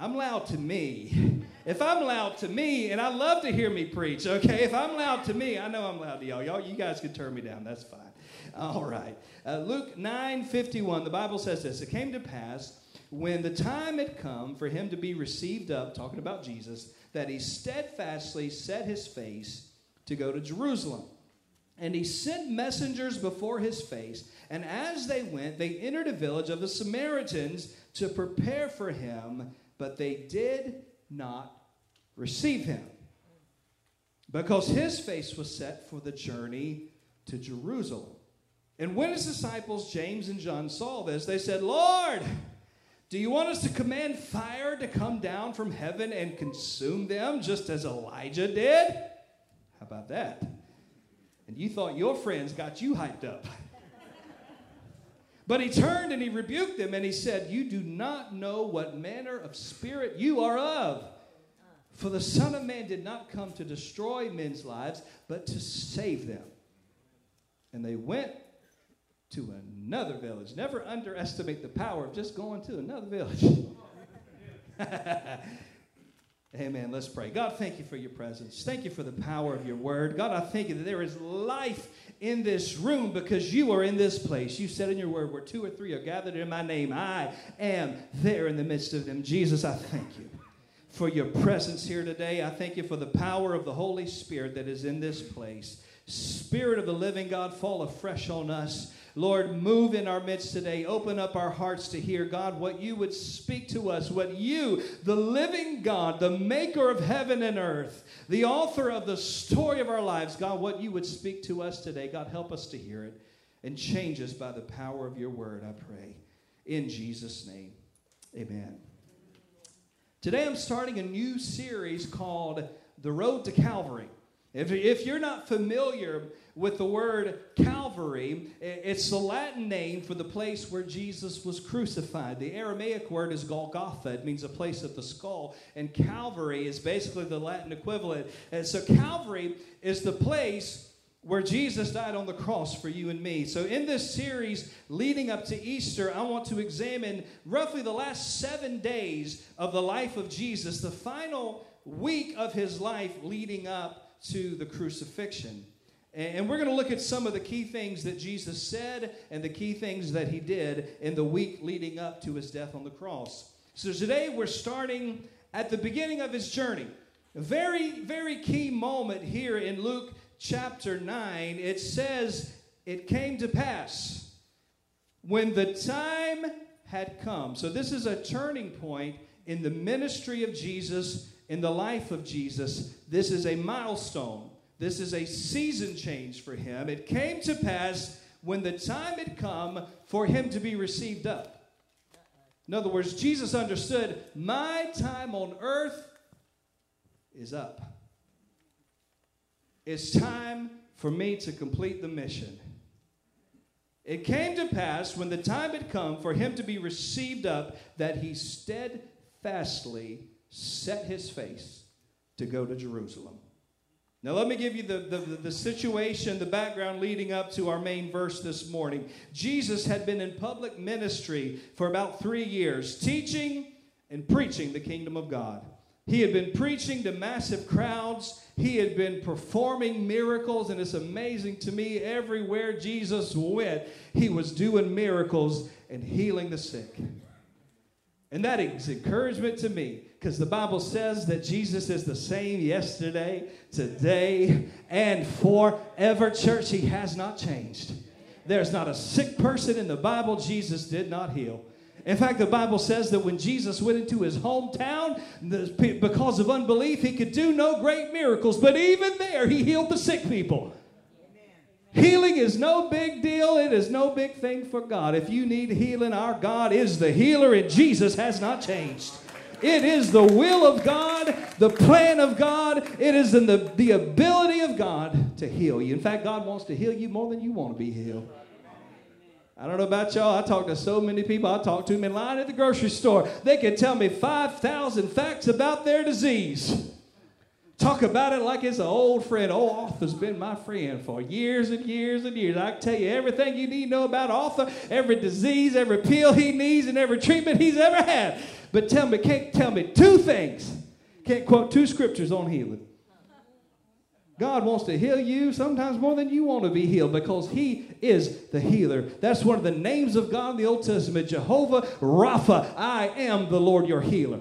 I'm loud to me. If I'm loud to me, and I love to hear me preach, okay? If I'm loud to me, I know I'm loud to y'all. Y'all, you guys can turn me down. That's fine. All right. Uh, Luke 9 51, the Bible says this It came to pass when the time had come for him to be received up, talking about Jesus, that he steadfastly set his face to go to Jerusalem. And he sent messengers before his face, and as they went, they entered a village of the Samaritans to prepare for him, but they did not receive him because his face was set for the journey to Jerusalem. And when his disciples, James and John, saw this, they said, Lord, do you want us to command fire to come down from heaven and consume them just as Elijah did? How about that? And you thought your friends got you hyped up. But he turned and he rebuked them and he said, You do not know what manner of spirit you are of. For the Son of Man did not come to destroy men's lives, but to save them. And they went to another village. Never underestimate the power of just going to another village. Amen. Let's pray. God, thank you for your presence. Thank you for the power of your word. God, I thank you that there is life in this room because you are in this place. You said in your word, where two or three are gathered in my name, I am there in the midst of them. Jesus, I thank you for your presence here today. I thank you for the power of the Holy Spirit that is in this place. Spirit of the living God, fall afresh on us. Lord, move in our midst today. Open up our hearts to hear, God, what you would speak to us, what you, the living God, the maker of heaven and earth, the author of the story of our lives, God, what you would speak to us today. God, help us to hear it and change us by the power of your word, I pray. In Jesus' name, amen. Today I'm starting a new series called The Road to Calvary. If, if you're not familiar with the word Calvary, it's the Latin name for the place where Jesus was crucified. The Aramaic word is Golgotha, it means a place of the skull. And Calvary is basically the Latin equivalent. And so Calvary is the place where Jesus died on the cross for you and me. So, in this series leading up to Easter, I want to examine roughly the last seven days of the life of Jesus, the final week of his life leading up to the crucifixion. And we're going to look at some of the key things that Jesus said and the key things that he did in the week leading up to his death on the cross. So today we're starting at the beginning of his journey. A very, very key moment here in Luke chapter 9. It says, It came to pass when the time had come. So this is a turning point in the ministry of Jesus in the life of Jesus, this is a milestone. This is a season change for him. It came to pass when the time had come for him to be received up. In other words, Jesus understood my time on earth is up. It's time for me to complete the mission. It came to pass when the time had come for him to be received up that he steadfastly set his face to go to Jerusalem. Now, let me give you the, the, the, situation, the background leading up to our main verse this morning. Jesus had been in public ministry for about three years, teaching and preaching the kingdom of God. He had been preaching to massive crowds. He had been performing miracles, and it's amazing to me everywhere Jesus went, he was doing miracles and healing the sick. And that is encouragement to me because the Bible says that Jesus is the same yesterday, today, and forever. Church, he has not changed. There's not a sick person in the Bible Jesus did not heal. In fact, the Bible says that when Jesus went into his hometown, because of unbelief, he could do no great miracles, but even there, he healed the sick people. Healing is no big deal. It is no big thing for God. If you need healing, our God is the healer, and Jesus has not changed. It is the will of God, the plan of God. It is in the, the ability of God to heal you. In fact, God wants to heal you more than you want to be healed. I don't know about y'all. I talk to so many people. I talk to them in line at the grocery store. They can tell me 5,000 facts about their disease. Talk about it like it's an old friend. Old Arthur's been my friend for years and years and years. I can tell you everything you need to know about Arthur, every disease, every pill he needs, and every treatment he's ever had. But tell me, can't tell me two things. Can't quote two scriptures on healing. God wants to heal you sometimes more than you want to be healed because He is the healer. That's one of the names of God in the Old Testament Jehovah Rapha. I am the Lord your healer.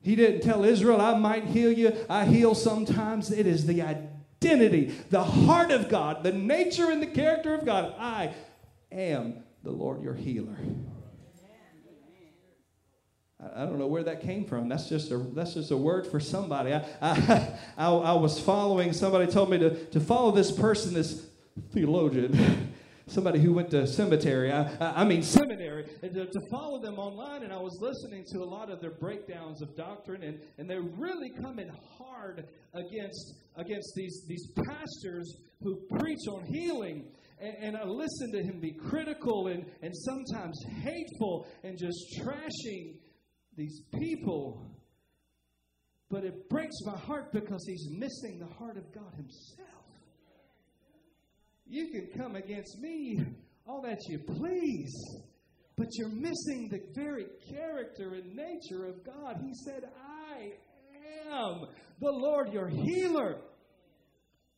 He didn't tell Israel, I might heal you. I heal sometimes. It is the identity, the heart of God, the nature and the character of God. I am the Lord your healer. I don't know where that came from. That's just a that's just a word for somebody. I I, I, I was following somebody told me to, to follow this person, this theologian, somebody who went to cemetery. I, I mean seminary, to, to, follow them online, and I was listening to a lot of their breakdowns of doctrine, and, and they're really coming hard against against these these pastors who preach on healing. And, I listened to him be critical and, and sometimes hateful and just trashing these people. But it breaks my heart because he's missing the heart of God himself. You can come against me all that you please, but you're missing the very character and nature of God. He said, I am the Lord your healer.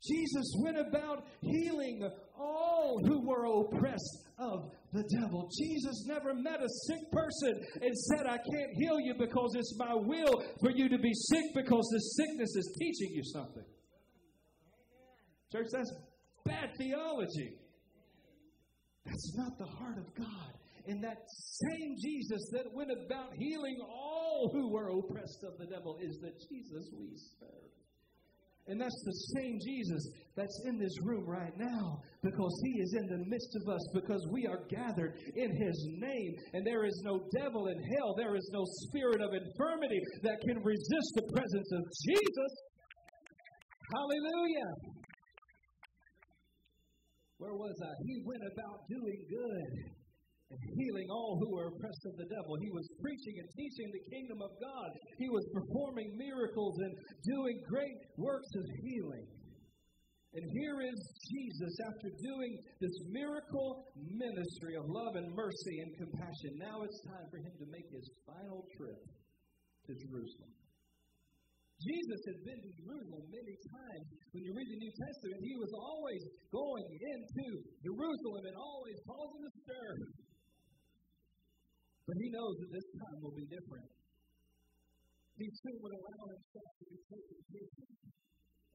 Jesus went about healing all who were oppressed of the devil. Jesus never met a sick person and said, I can't heal you because it's my will for you to be sick because this sickness is teaching you something. Church, that's bad theology. That's not the heart of God. And that same Jesus that went about healing all who were oppressed of the devil is the Jesus we serve. And that's the same Jesus that's in this room right now because he is in the midst of us because we are gathered in his name. And there is no devil in hell, there is no spirit of infirmity that can resist the presence of Jesus. Hallelujah. Where was I? He went about doing good and healing all who were oppressed of the devil. He was preaching and teaching the kingdom of God. He was performing miracles and doing great works of healing. And here is Jesus after doing this miracle ministry of love and mercy and compassion. Now it's time for him to make his final trip to Jerusalem. Jesus had been to Jerusalem many times. When you read the New Testament, he was always going into Jerusalem and always causing a stir. But he knows that this time will be different. He soon would allow himself to be taken prisoner.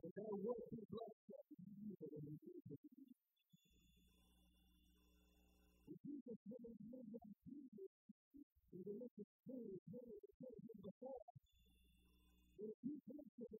And there will be bloodshed and evil in Jesus. And Jesus really lived on Jesus. In the midst of two, really him before. If you come to the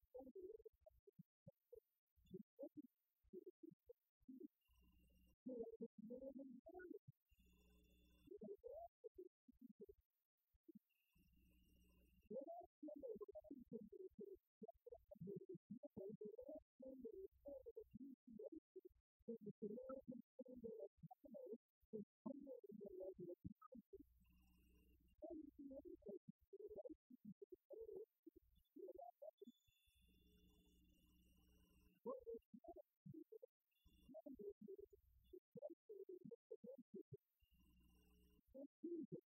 Jesus.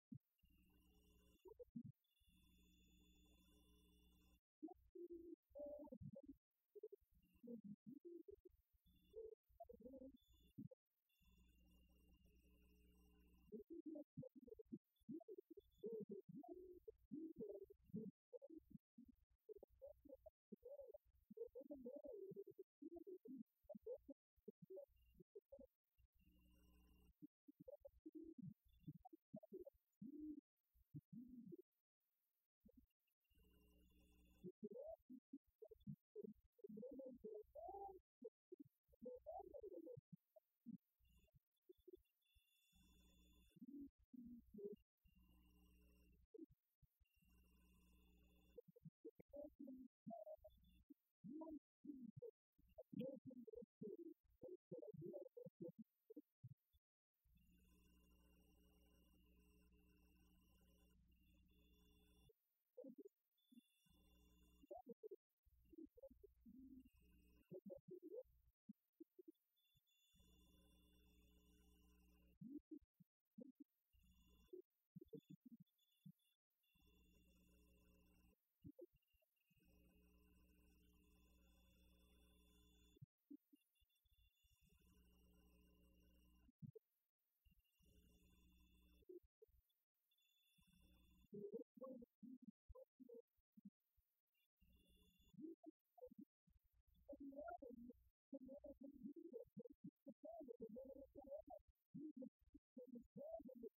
Jesus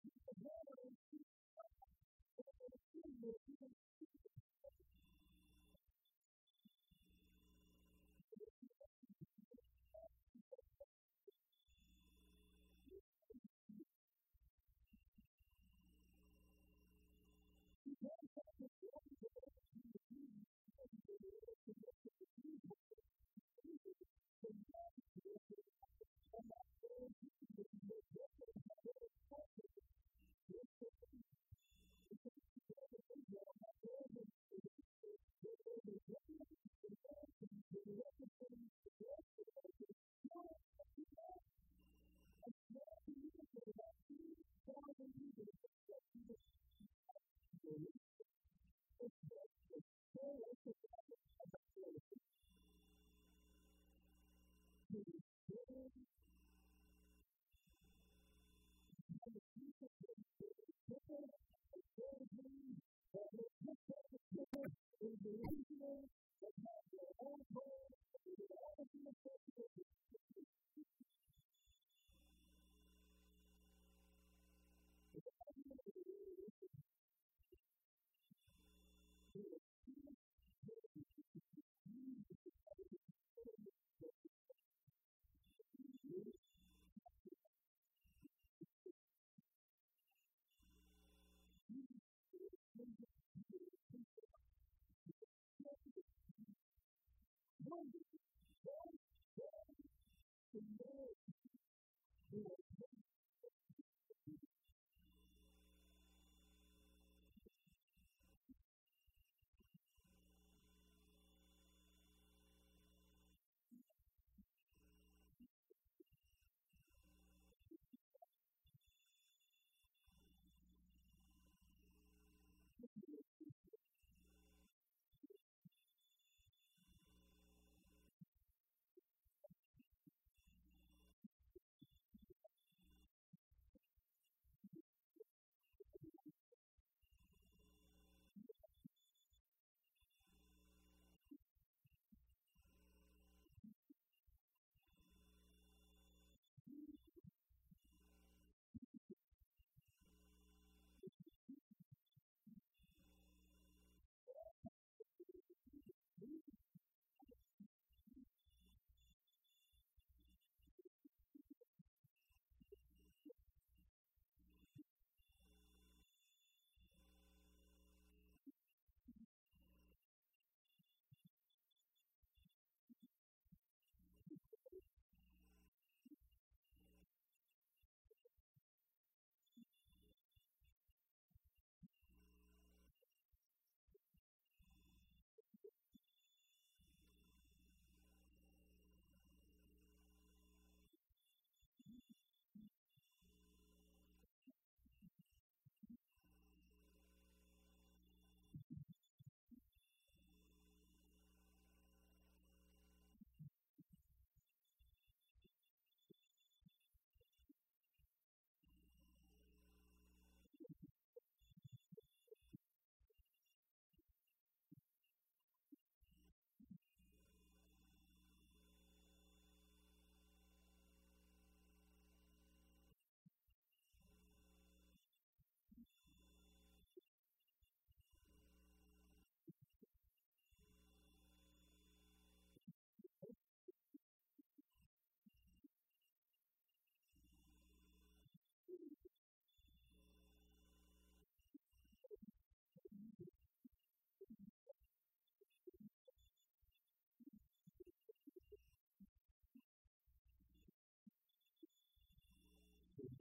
believe in, the have their own goals, they have all the things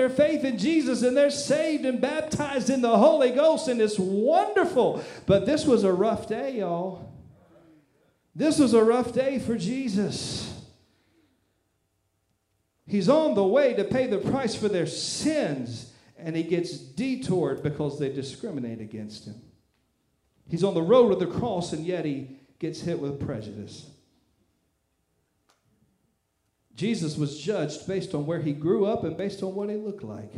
their faith in Jesus and they're saved and baptized in the Holy Ghost, and it's wonderful. But this was a rough day, y'all. This was a rough day for Jesus. He's on the way to pay the price for their sins, and he gets detoured because they discriminate against him. He's on the road to the cross, and yet he gets hit with prejudice. Jesus was judged based on where he grew up and based on what he looked like.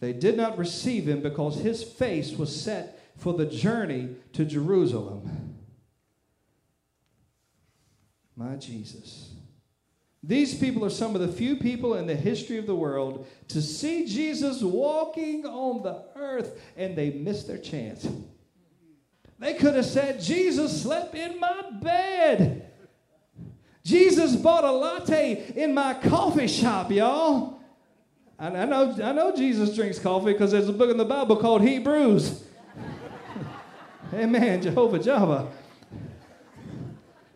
They did not receive him because his face was set for the journey to Jerusalem. My Jesus. These people are some of the few people in the history of the world to see Jesus walking on the earth and they missed their chance. They could have said, Jesus slept in my bed. Jesus bought a latte in my coffee shop, y'all. I, know, I know Jesus drinks coffee because there's a book in the Bible called Hebrews. Amen, Jehovah Java.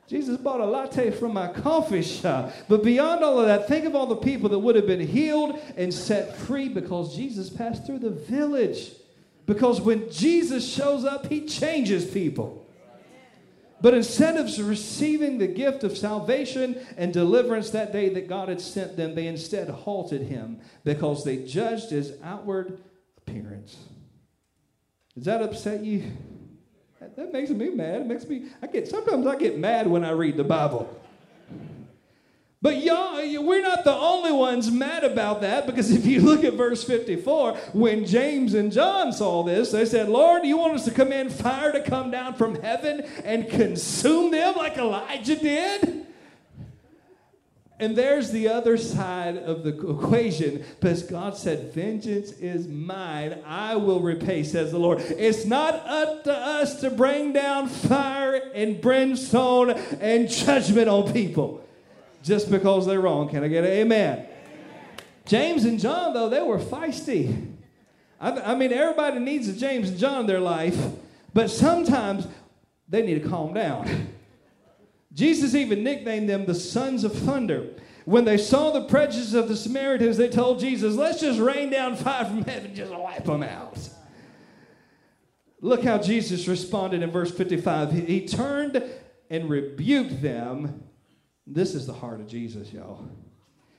Jesus bought a latte from my coffee shop. But beyond all of that, think of all the people that would have been healed and set free because Jesus passed through the village. Because when Jesus shows up, he changes people. But instead of receiving the gift of salvation and deliverance that day that God had sent them, they instead halted him because they judged his outward appearance. Does that upset you? That makes me mad. It makes me, I get, sometimes I get mad when I read the Bible. But y'all, we're not the only ones mad about that because if you look at verse 54, when James and John saw this, they said, Lord, you want us to command fire to come down from heaven and consume them like Elijah did? And there's the other side of the equation because God said, Vengeance is mine. I will repay, says the Lord. It's not up to us to bring down fire and brimstone and judgment on people just because they're wrong. Can I get an amen? amen. James and John, though, they were feisty. I, I mean, everybody needs a James and John in their life, but sometimes they need to calm down. Jesus even nicknamed them the sons of thunder. When they saw the prejudice of the Samaritans, they told Jesus, let's just rain down fire from heaven, just wipe them out. Look how Jesus responded in verse 55. He, he turned and rebuked them this is the heart of Jesus, y'all.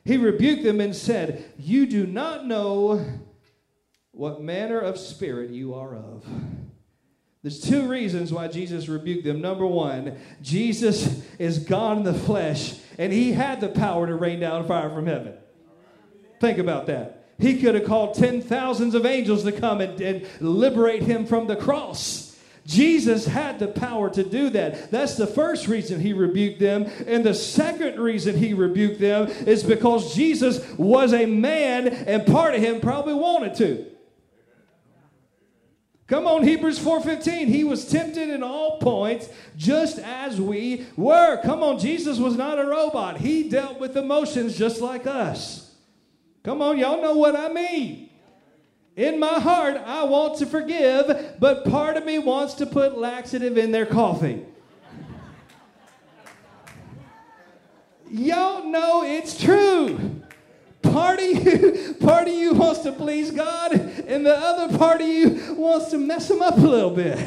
He rebuked them and said, You do not know what manner of spirit you are of. There's two reasons why Jesus rebuked them. Number one, Jesus is God in the flesh, and he had the power to rain down fire from heaven. Think about that. He could have called ten thousands of angels to come and, and liberate him from the cross. Jesus had the power to do that. That's the first reason he rebuked them. And the second reason he rebuked them is because Jesus was a man and part of him probably wanted to. Come on, Hebrews 4:15. He was tempted in all points just as we were. Come on, Jesus was not a robot. He dealt with emotions just like us. Come on, y'all know what I mean. In my heart, I want to forgive, but part of me wants to put laxative in their coffee. Y'all know it's true. Part of, you, part of you wants to please God, and the other part of you wants to mess him up a little bit.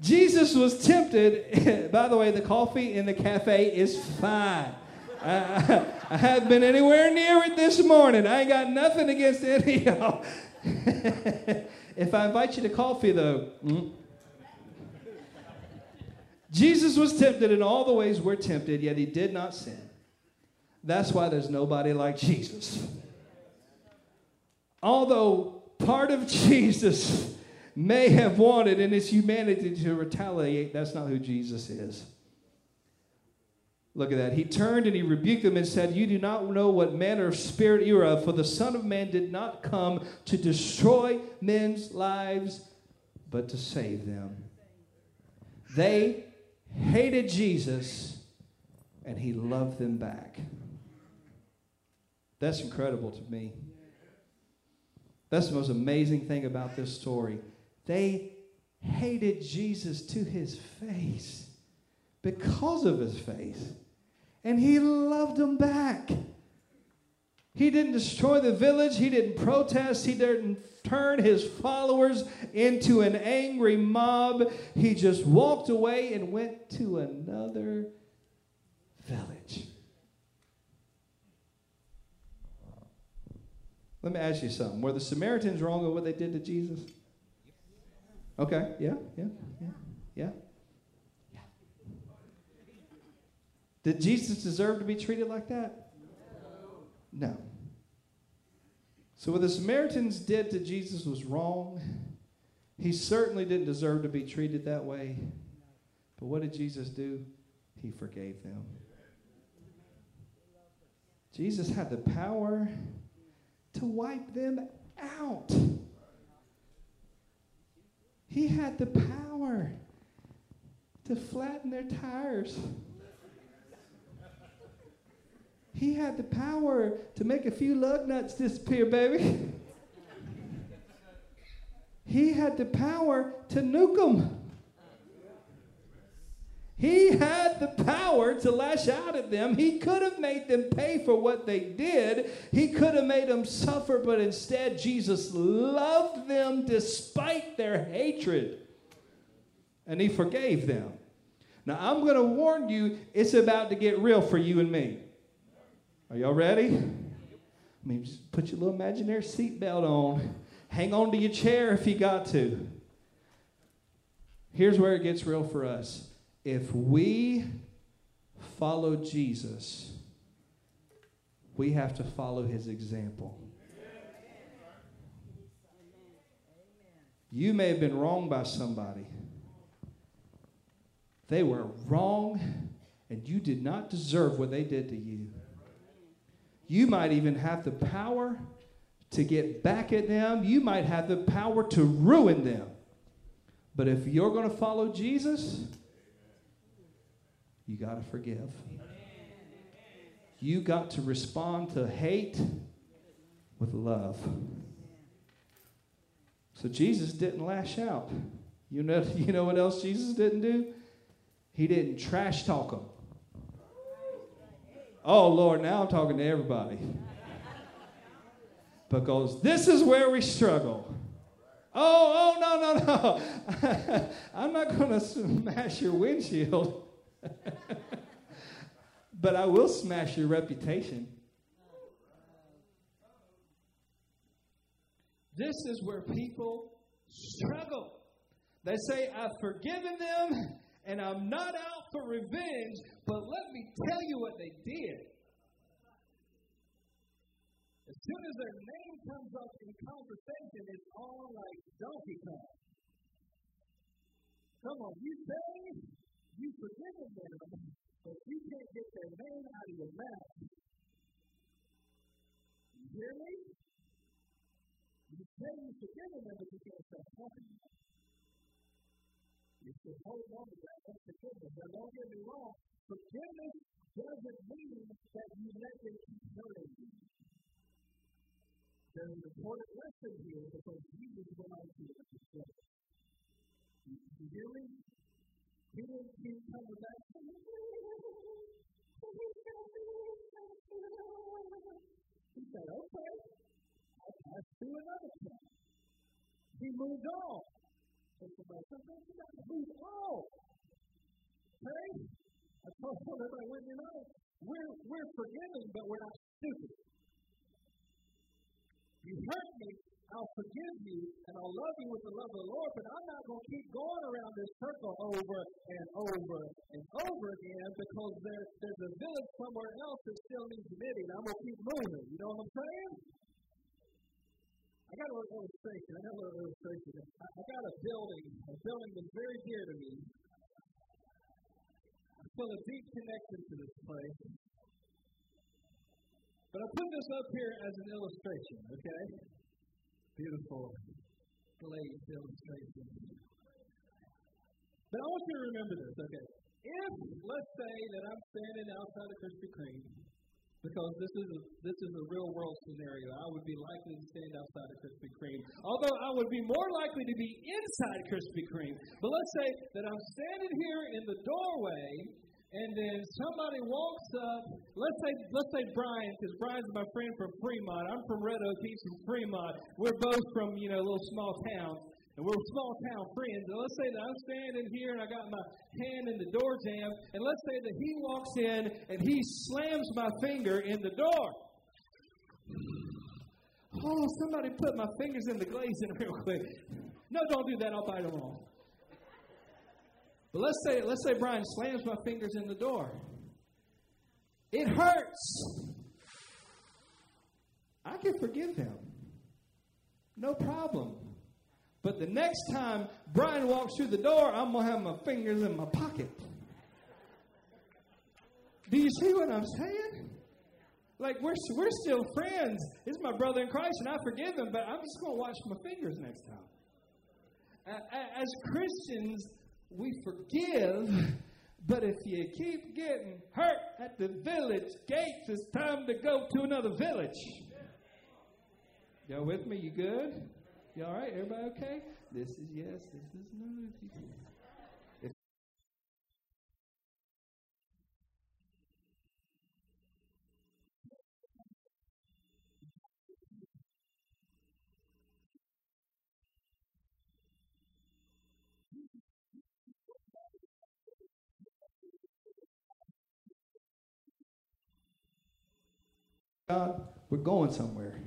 Jesus was tempted. By the way, the coffee in the cafe is fine. I, I, haven't been anywhere near it this morning. I ain't got nothing against any of y'all. if I invite you to coffee, though, mm, Jesus was tempted in all the ways we're tempted, yet he did not sin. That's why there's nobody like Jesus. Although part of Jesus may have wanted in his humanity to retaliate, that's not who Jesus is. Look at that. He turned and he rebuked them and said, You do not know what manner of spirit you are of, for the Son of Man did not come to destroy men's lives, but to save them. They hated Jesus, and he loved them back. That's incredible to me. That's the most amazing thing about this story. They hated Jesus to his face because of his faith. And he loved them back. He didn't destroy the village. He didn't protest. He didn't turn his followers into an angry mob. He just walked away and went to another village. Let me ask you something. Were the Samaritans wrong with what they did to Jesus? Okay, yeah, yeah, yeah, yeah. yeah. Did Jesus deserve to be treated like that? No. So, what the Samaritans did to Jesus was wrong. He certainly didn't deserve to be treated that way. But what did Jesus do? He forgave them. Jesus had the power to wipe them out. He had the power to flatten their tires. He had the power to make a few lug nuts disappear, baby. he had the power to nuke them. He had the power to lash out at them. He could have made them pay for what they did. He could have made them suffer, but instead, Jesus loved them despite their hatred. And He forgave them. Now, I'm going to warn you, it's about to get real for you and me. Are y'all ready? I mean, just put your little imaginary seatbelt on. Hang on to your chair if you got to. Here's where it gets real for us. If we follow Jesus, we have to follow his example. You may have been wronged by somebody. They were wrong, and you did not deserve what they did to you. You might even have the power to get back at them. You might have the power to ruin them. But if you're going to follow Jesus, you got to forgive. You got to respond to hate with love. So Jesus didn't lash out. You know, you know what else Jesus didn't do? He didn't trash talk them. Oh, Lord, now I'm talking to everybody. Because this is where we struggle. Oh, oh, no, no, no. I'm not going to smash your windshield. but I will smash your reputation. This is where people struggle. They say, I've forgiven them and I'm not out for revenge, but let me tell you what they did. As soon as their name comes up in conversation, it's all like Donkey Kong. Come on, you say you've forgiven them, but you can't get their name out of your mouth. You hear me? You say you've forgiven them, but you can't stop talking about you should hold on to that unforgiveness. Now, don't get me wrong. Forgiveness doesn't mean that you let them keep hurting you. There's an important lesson here because Jesus went on to it. You hear me? He didn't keep coming back. He said, okay, let's do another thing. He moved on. Sometimes you got to on. Okay? I told everybody, you know, we're, we're forgiving, but we're not stupid. You hurt me, I'll forgive you, and I'll love you with the love of the Lord, but I'm not going to keep going around this circle over and over and over again because there, there's a village somewhere else that still needs knitting. I'm going to keep moving. You know what I'm saying? I got a little illustration. I got a little illustration. I, got a building, a building that's very dear to me. I feel a deep connection to this place. But I put this up here as an illustration, okay? Beautiful glazed illustration. But I want you to remember this, okay? If, let's say, that I'm standing outside of Krispy Kreme because this is a, this is a real world scenario. I would be likely to stand outside of Krispy Kreme, although I would be more likely to be inside Krispy Kreme. But let's say that I'm standing here in the doorway, And then somebody walks up. Let's say let's say Brian, because Brian's my friend from Fremont. I'm from Red Oak. He's from Fremont. We're both from you know little small town, and we're small town friends. And let's say that I'm standing here and I got my hand in the door jamb, and let's say that he walks in and he slams my finger in the door. Oh, somebody put my fingers in the glazing real quick. No, don't do that. I'll bite them all. But let's say, let's say Brian slams my fingers in the door. It hurts. I can forgive him. No problem. But the next time Brian walks through the door, I'm going to have my fingers in my pocket. Do you see what I'm saying? Like, we're, we're still friends. Is my brother in Christ, and I forgive him, but I'm just going to watch my fingers next time. As Christians, we forgive, but if you keep getting hurt at the village gates, it's time to go to another village. Y'all with me? You good? You all right? Everybody okay? This is yes, this is no. God, uh, we're going somewhere.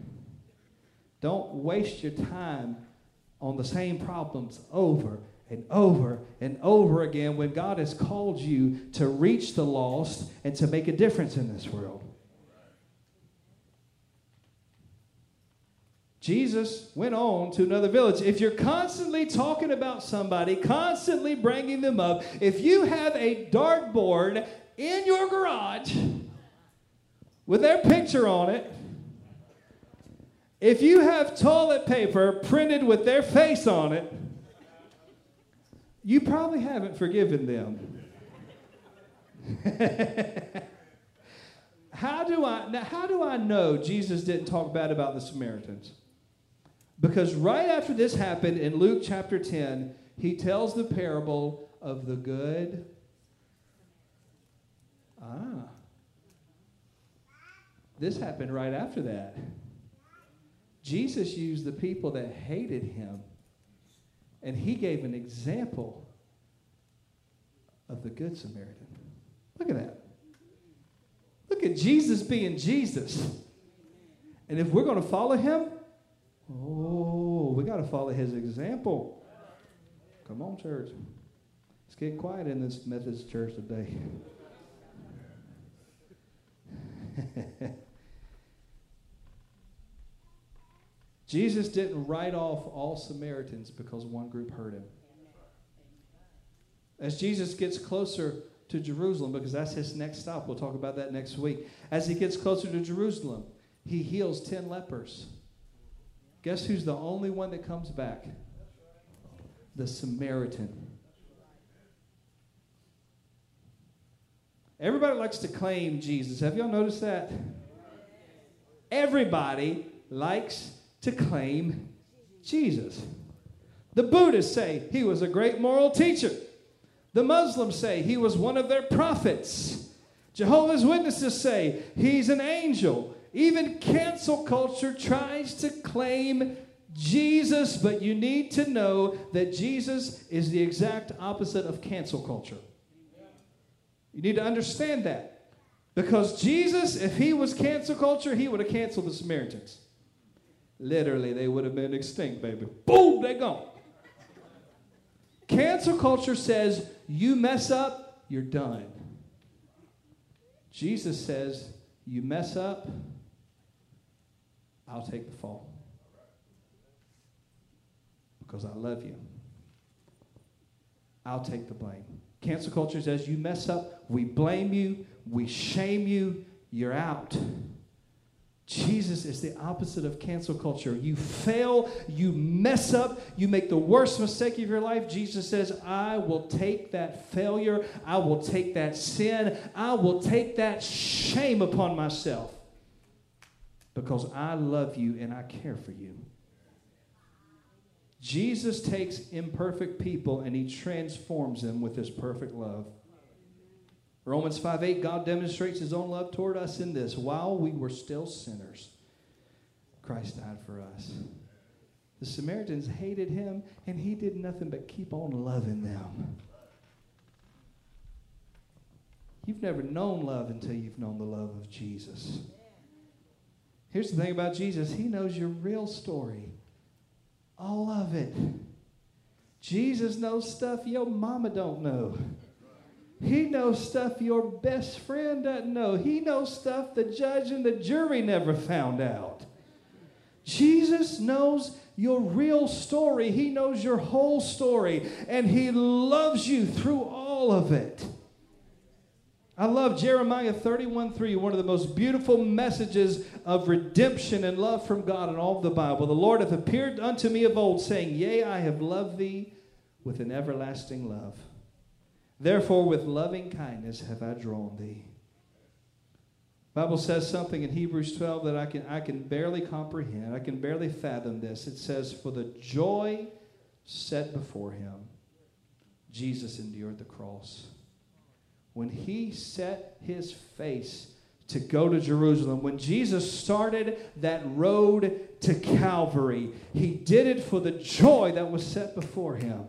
Don't waste your time on the same problems over and over and over again when God has called you to reach the lost and to make a difference in this world. Jesus went on to another village. If you're constantly talking about somebody, constantly bringing them up, if you have a dartboard in your garage, with their picture on it. If you have toilet paper printed with their face on it, you probably haven't forgiven them. how do I now, how do I know Jesus didn't talk bad about the Samaritans? Because right after this happened in Luke chapter 10, he tells the parable of the good. Ah. This happened right after that. Jesus used the people that hated him, and he gave an example of the Good Samaritan. Look at that. Look at Jesus being Jesus. And if we're going to follow him, oh, we got to follow his example. Come on, church. Let's get quiet in this Methodist church today. Jesus didn't write off all Samaritans because one group hurt him. As Jesus gets closer to Jerusalem, because that's his next stop, we'll talk about that next week. As he gets closer to Jerusalem, he heals 10 lepers. Guess who's the only one that comes back? The Samaritan. Everybody likes to claim Jesus. Have y'all noticed that? Everybody likes to claim Jesus. The Buddhists say he was a great moral teacher. The Muslims say he was one of their prophets. Jehovah's Witnesses say he's an angel. Even cancel culture tries to claim Jesus, but you need to know that Jesus is the exact opposite of cancel culture. You need to understand that. Because Jesus, if he was cancel culture, he would have canceled the Samaritans. Literally, they would have been extinct, baby. Boom, they gone. Cancel culture says you mess up, you're done. Jesus says, you mess up, I'll take the fall. Because I love you. I'll take the blame. Cancel culture says you mess up, we blame you, we shame you, you're out. Jesus is the opposite of cancel culture. You fail, you mess up, you make the worst mistake of your life. Jesus says, I will take that failure, I will take that sin, I will take that shame upon myself because I love you and I care for you. Jesus takes imperfect people and he transforms them with his perfect love. Romans 5 8, God demonstrates his own love toward us in this while we were still sinners, Christ died for us. The Samaritans hated him, and he did nothing but keep on loving them. You've never known love until you've known the love of Jesus. Here's the thing about Jesus He knows your real story, all of it. Jesus knows stuff your mama don't know. He knows stuff your best friend doesn't know. He knows stuff the judge and the jury never found out. Jesus knows your real story. He knows your whole story, and He loves you through all of it. I love Jeremiah 31 3, one of the most beautiful messages of redemption and love from God in all of the Bible. The Lord hath appeared unto me of old, saying, Yea, I have loved thee with an everlasting love. Therefore, with loving kindness have I drawn thee. Bible says something in Hebrews 12 that I can, I can barely comprehend. I can barely fathom this. It says, For the joy set before him, Jesus endured the cross when he set his face to go to Jerusalem, when Jesus started that road to Calvary, he did it for the joy that was set before him.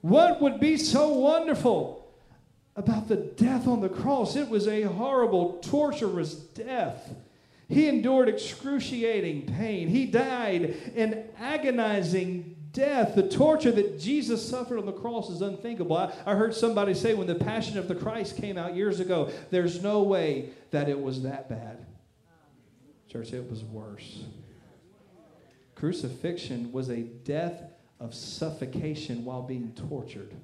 What would be so wonderful about the death on the cross? It was a horrible, torturous death. He endured excruciating pain. He died an agonizing death, the torture that Jesus suffered on the cross is unthinkable. I, I, heard somebody say when the Passion of the Christ came out years ago, there's no way that it was that bad. Church, it was worse. Crucifixion was a death of suffocation while being tortured.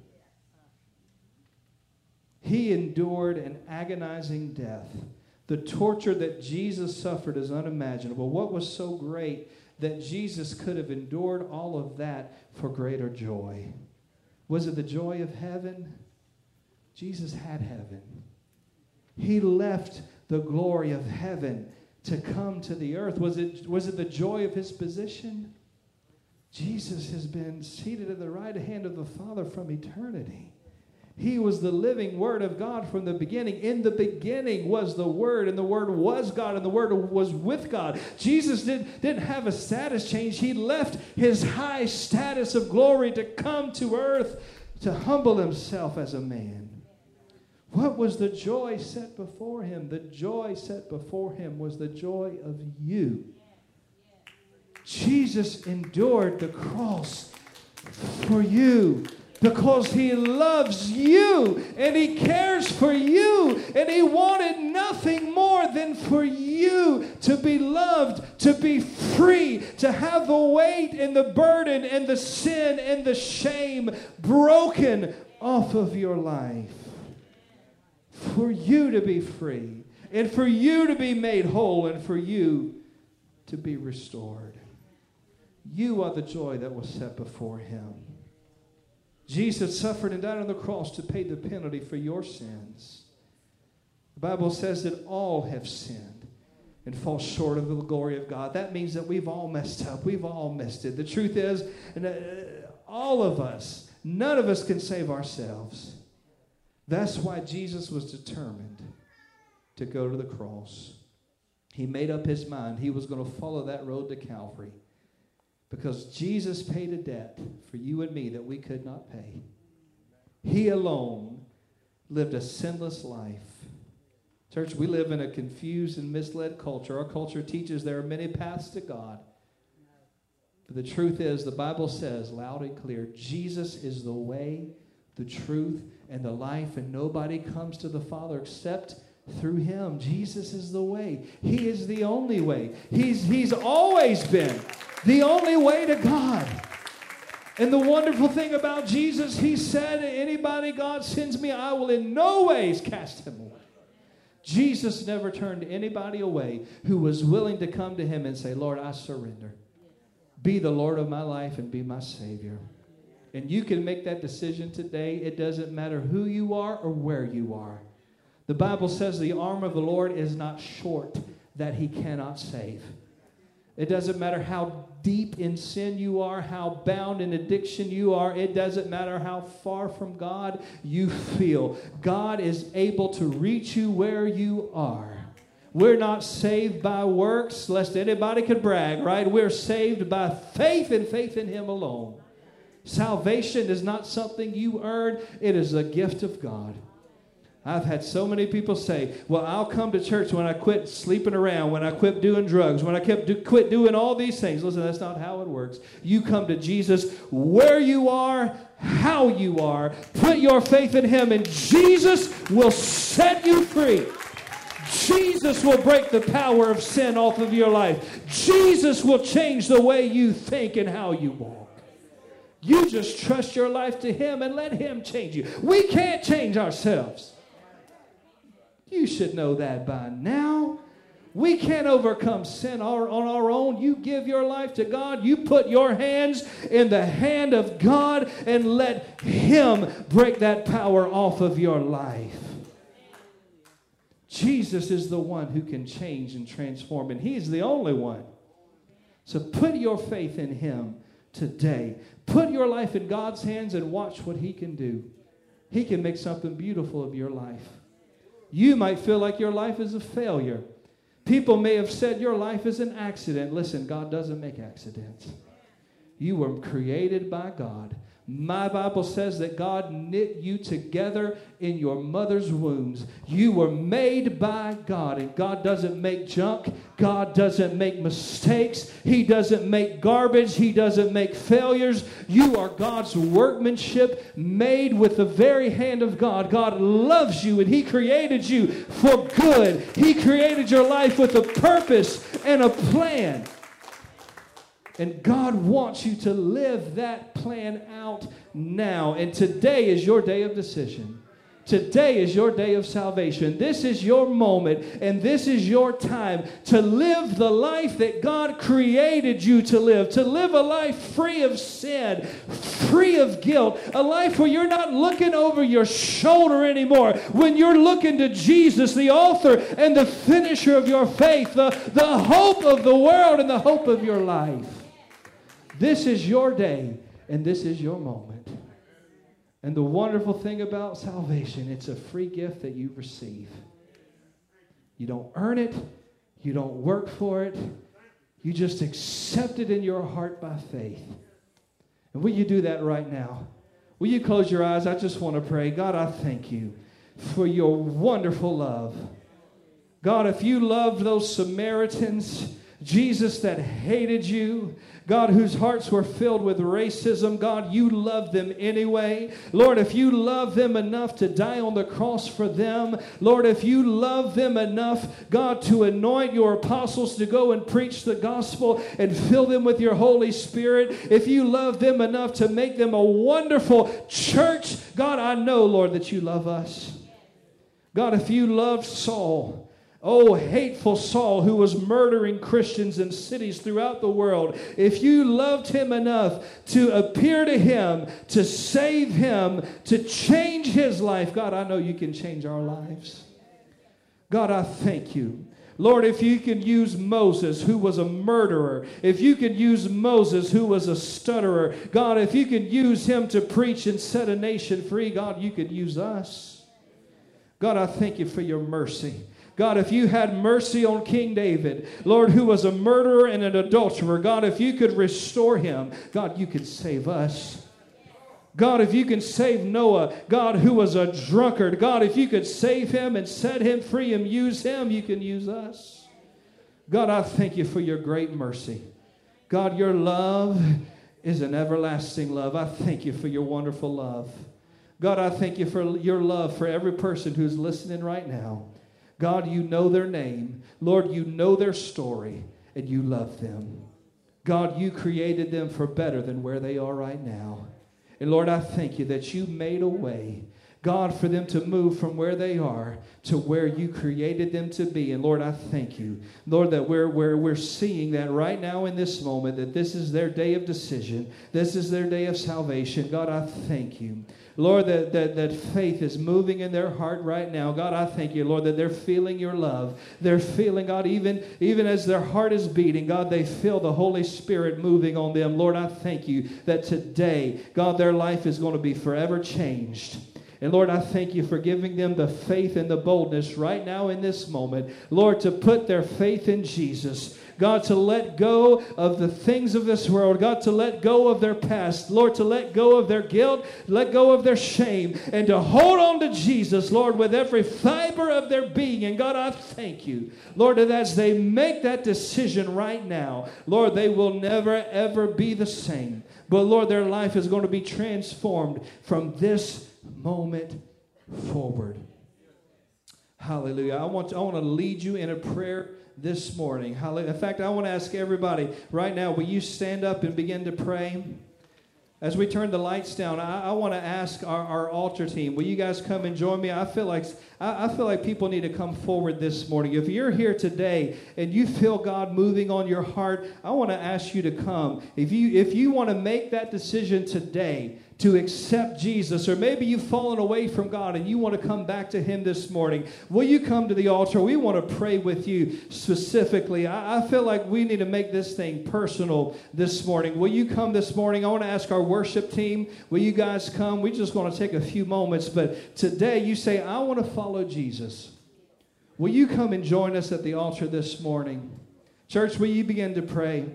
He endured an agonizing death. The torture that Jesus suffered is unimaginable. What was so great that Jesus could have endured all of that for greater joy. Was it the joy of heaven? Jesus had heaven. He left the glory of heaven to come to the earth. Was it, was it the joy of his position? Jesus has been seated at the right hand of the Father from eternity. He was the living Word of God from the beginning. In the beginning was the Word, and the Word was God, and the Word was with God. Jesus did, didn't have a status change. He left his high status of glory to come to earth to humble himself as a man. What was the joy set before him? The joy set before him was the joy of you. Jesus endured the cross for you because he loves you and he cares for you and he wanted nothing more than for you to be loved, to be free, to have the weight and the burden and the sin and the shame broken off of your life. For you to be free and for you to be made whole and for you to be restored. You are the joy that was set before him. Jesus suffered and died on the cross to pay the penalty for your sins. The Bible says that all have sinned and fall short of the glory of God. That means that we've all messed up. We've all missed it. The truth is, uh, all of us, none of us can save ourselves. That's why Jesus was determined to go to the cross. He made up his mind he was going to follow that road to Calvary. Because Jesus paid a debt for you and me that we could not pay. He alone lived a sinless life. Church, we live in a confused and misled culture. Our culture teaches there are many paths to God. But the truth is, the Bible says loud and clear Jesus is the way, the truth, and the life, and nobody comes to the Father except through him. Jesus is the way. He is the only way. He's, he's always been the only way to God. And the wonderful thing about Jesus, he said, Anybody God sends me, I will in no ways cast him away. Jesus never turned anybody away who was willing to come to him and say, Lord, I surrender. Be the Lord of my life and be my Savior. And you can make that decision today. It doesn't matter who you are or where you are. The Bible says the arm of the Lord is not short that he cannot save. It doesn't matter how deep in sin you are, how bound in addiction you are. It doesn't matter how far from God you feel. God is able to reach you where you are. We're not saved by works, lest anybody could brag, right? We're saved by faith and faith in Him alone. Salvation is not something you earn, it is a gift of God. I've had so many people say, Well, I'll come to church when I quit sleeping around, when I quit doing drugs, when I kept do, quit doing all these things. Listen, that's not how it works. You come to Jesus where you are, how you are, put your faith in Him, and Jesus will set you free. Jesus will break the power of sin off of your life. Jesus will change the way you think and how you walk. You just trust your life to Him and let Him change you. We can't change ourselves. You should know that by now. We can't overcome sin on our own. You give your life to God. You put your hands in the hand of God and let Him break that power off of your life. Jesus is the one who can change and transform, and He's the only one. So put your faith in Him today. Put your life in God's hands and watch what He can do. He can make something beautiful of your life. You might feel like your life is a failure. People may have said your life is an accident. Listen, God doesn't make accidents. You were created by God my Bible says that God knit you together in your mother's wombs. You were made by God, and God doesn't make junk. God doesn't make mistakes. He doesn't make garbage. He doesn't make failures. You are God's workmanship made with the very hand of God. God loves you, and He created you for good. He created your life with a purpose and a plan. And God wants you to live that plan out now. And today is your day of decision. Today is your day of salvation. This is your moment and this is your time to live the life that God created you to live. To live a life free of sin, free of guilt, a life where you're not looking over your shoulder anymore. When you're looking to Jesus, the author and the finisher of your faith, the, the hope of the world and the hope of your life. This is your day, and this is your moment. And the wonderful thing about salvation, it's a free gift that you receive. You don't earn it, you don't work for it, you just accept it in your heart by faith. And will you do that right now? Will you close your eyes? I just want to pray. God, I thank you for your wonderful love. God, if you loved those Samaritans, Jesus that hated you, God, whose hearts were filled with racism, God, you loved them anyway. Lord, if you love them enough to die on the cross for them, Lord, if you love them enough, God, to anoint your apostles to go and preach the gospel and fill them with your Holy Spirit, if you love them enough to make them a wonderful church, God, I know, Lord, that you love us. God, if you loved Saul, Oh, hateful Saul, who was murdering Christians in cities throughout the world. If you loved him enough to appear to him, to save him, to change his life, God, I know you can change our lives. God, I thank you. Lord, if you can use Moses, who was a murderer, if you can use Moses, who was a stutterer, God, if you can use him to preach and set a nation free, God, you could use us. God, I thank you for your mercy. God, if you had mercy on King David, Lord, who was a murderer and an adulterer, God, if you could restore him, God, you could save us. God, if you can save Noah, God, who was a drunkard, God, if you could save him and set him free and use him, you can use us. God, I thank you for your great mercy. God, your love is an everlasting love. I thank you for your wonderful love. God, I thank you for your love for every person who's listening right now. God, you know their name. Lord, you know their story, and you love them. God, you created them for better than where they are right now. And Lord, I thank you that you made a way. God, for them to move from where they are to where you created them to be. And Lord, I thank you, Lord, that we're, we're, we're seeing that right now in this moment, that this is their day of decision, this is their day of salvation. God, I thank you. Lord, that, that, that faith is moving in their heart right now. God, I thank you, Lord, that they're feeling your love. They're feeling, God, even, even as their heart is beating, God, they feel the Holy Spirit moving on them. Lord, I thank you that today, God, their life is going to be forever changed. And Lord, I thank you for giving them the faith and the boldness right now in this moment, Lord, to put their faith in Jesus. God, to let go of the things of this world. God, to let go of their past. Lord, to let go of their guilt, let go of their shame, and to hold on to Jesus, Lord, with every fiber of their being. And God, I thank you, Lord, that as they make that decision right now, Lord, they will never, ever be the same. But Lord, their life is going to be transformed from this moment forward. Hallelujah. I want to, I want to lead you in a prayer this morning. Hallelujah. In fact, I want to ask everybody right now, will you stand up and begin to pray? As we turn the lights down, I, I want to ask our, our, altar team, will you guys come and join me? I feel like I, I, feel like people need to come forward this morning. If you're here today and you feel God moving on your heart, I want to ask you to come. If you if you want to make that decision today, to accept Jesus, or maybe you've fallen away from God and you want to come back to Him this morning, will you come to the altar? We want to pray with you specifically. I, I, feel like we need to make this thing personal this morning. Will you come this morning? I want to ask our worship team, will you guys come? We just want to take a few moments, but today you say, I want to follow Jesus. Will you come and join us at the altar this morning? Church, will you begin to pray?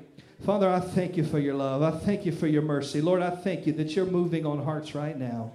Father, I thank you for your love. I thank you for your mercy. Lord, I thank you that you're moving on hearts right now.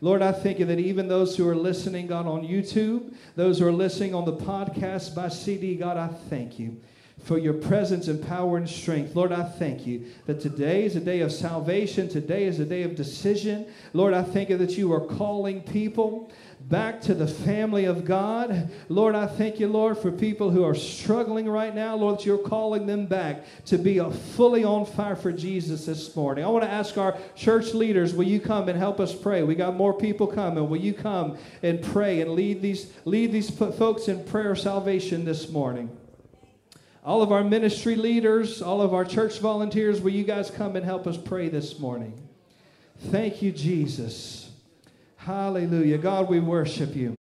Lord, I thank you that even those who are listening, God, on YouTube, those who are listening on the podcast by CD, God, I thank you for your presence and power and strength. Lord, I thank you that today is a day of salvation. Today is a day of decision. Lord, I thank you that you are calling people back to the family of God. Lord, I thank you, Lord, for people who are struggling right now. Lord, that you're calling them back to be fully on fire for Jesus this morning. I want to ask our church leaders, will you come and help us pray? We got more people coming. Will you come and pray and lead these, lead these folks in prayer salvation this morning? All of our ministry leaders, all of our church volunteers, will you guys come and help us pray this morning? Thank you, Jesus. Hallelujah. God, we worship you.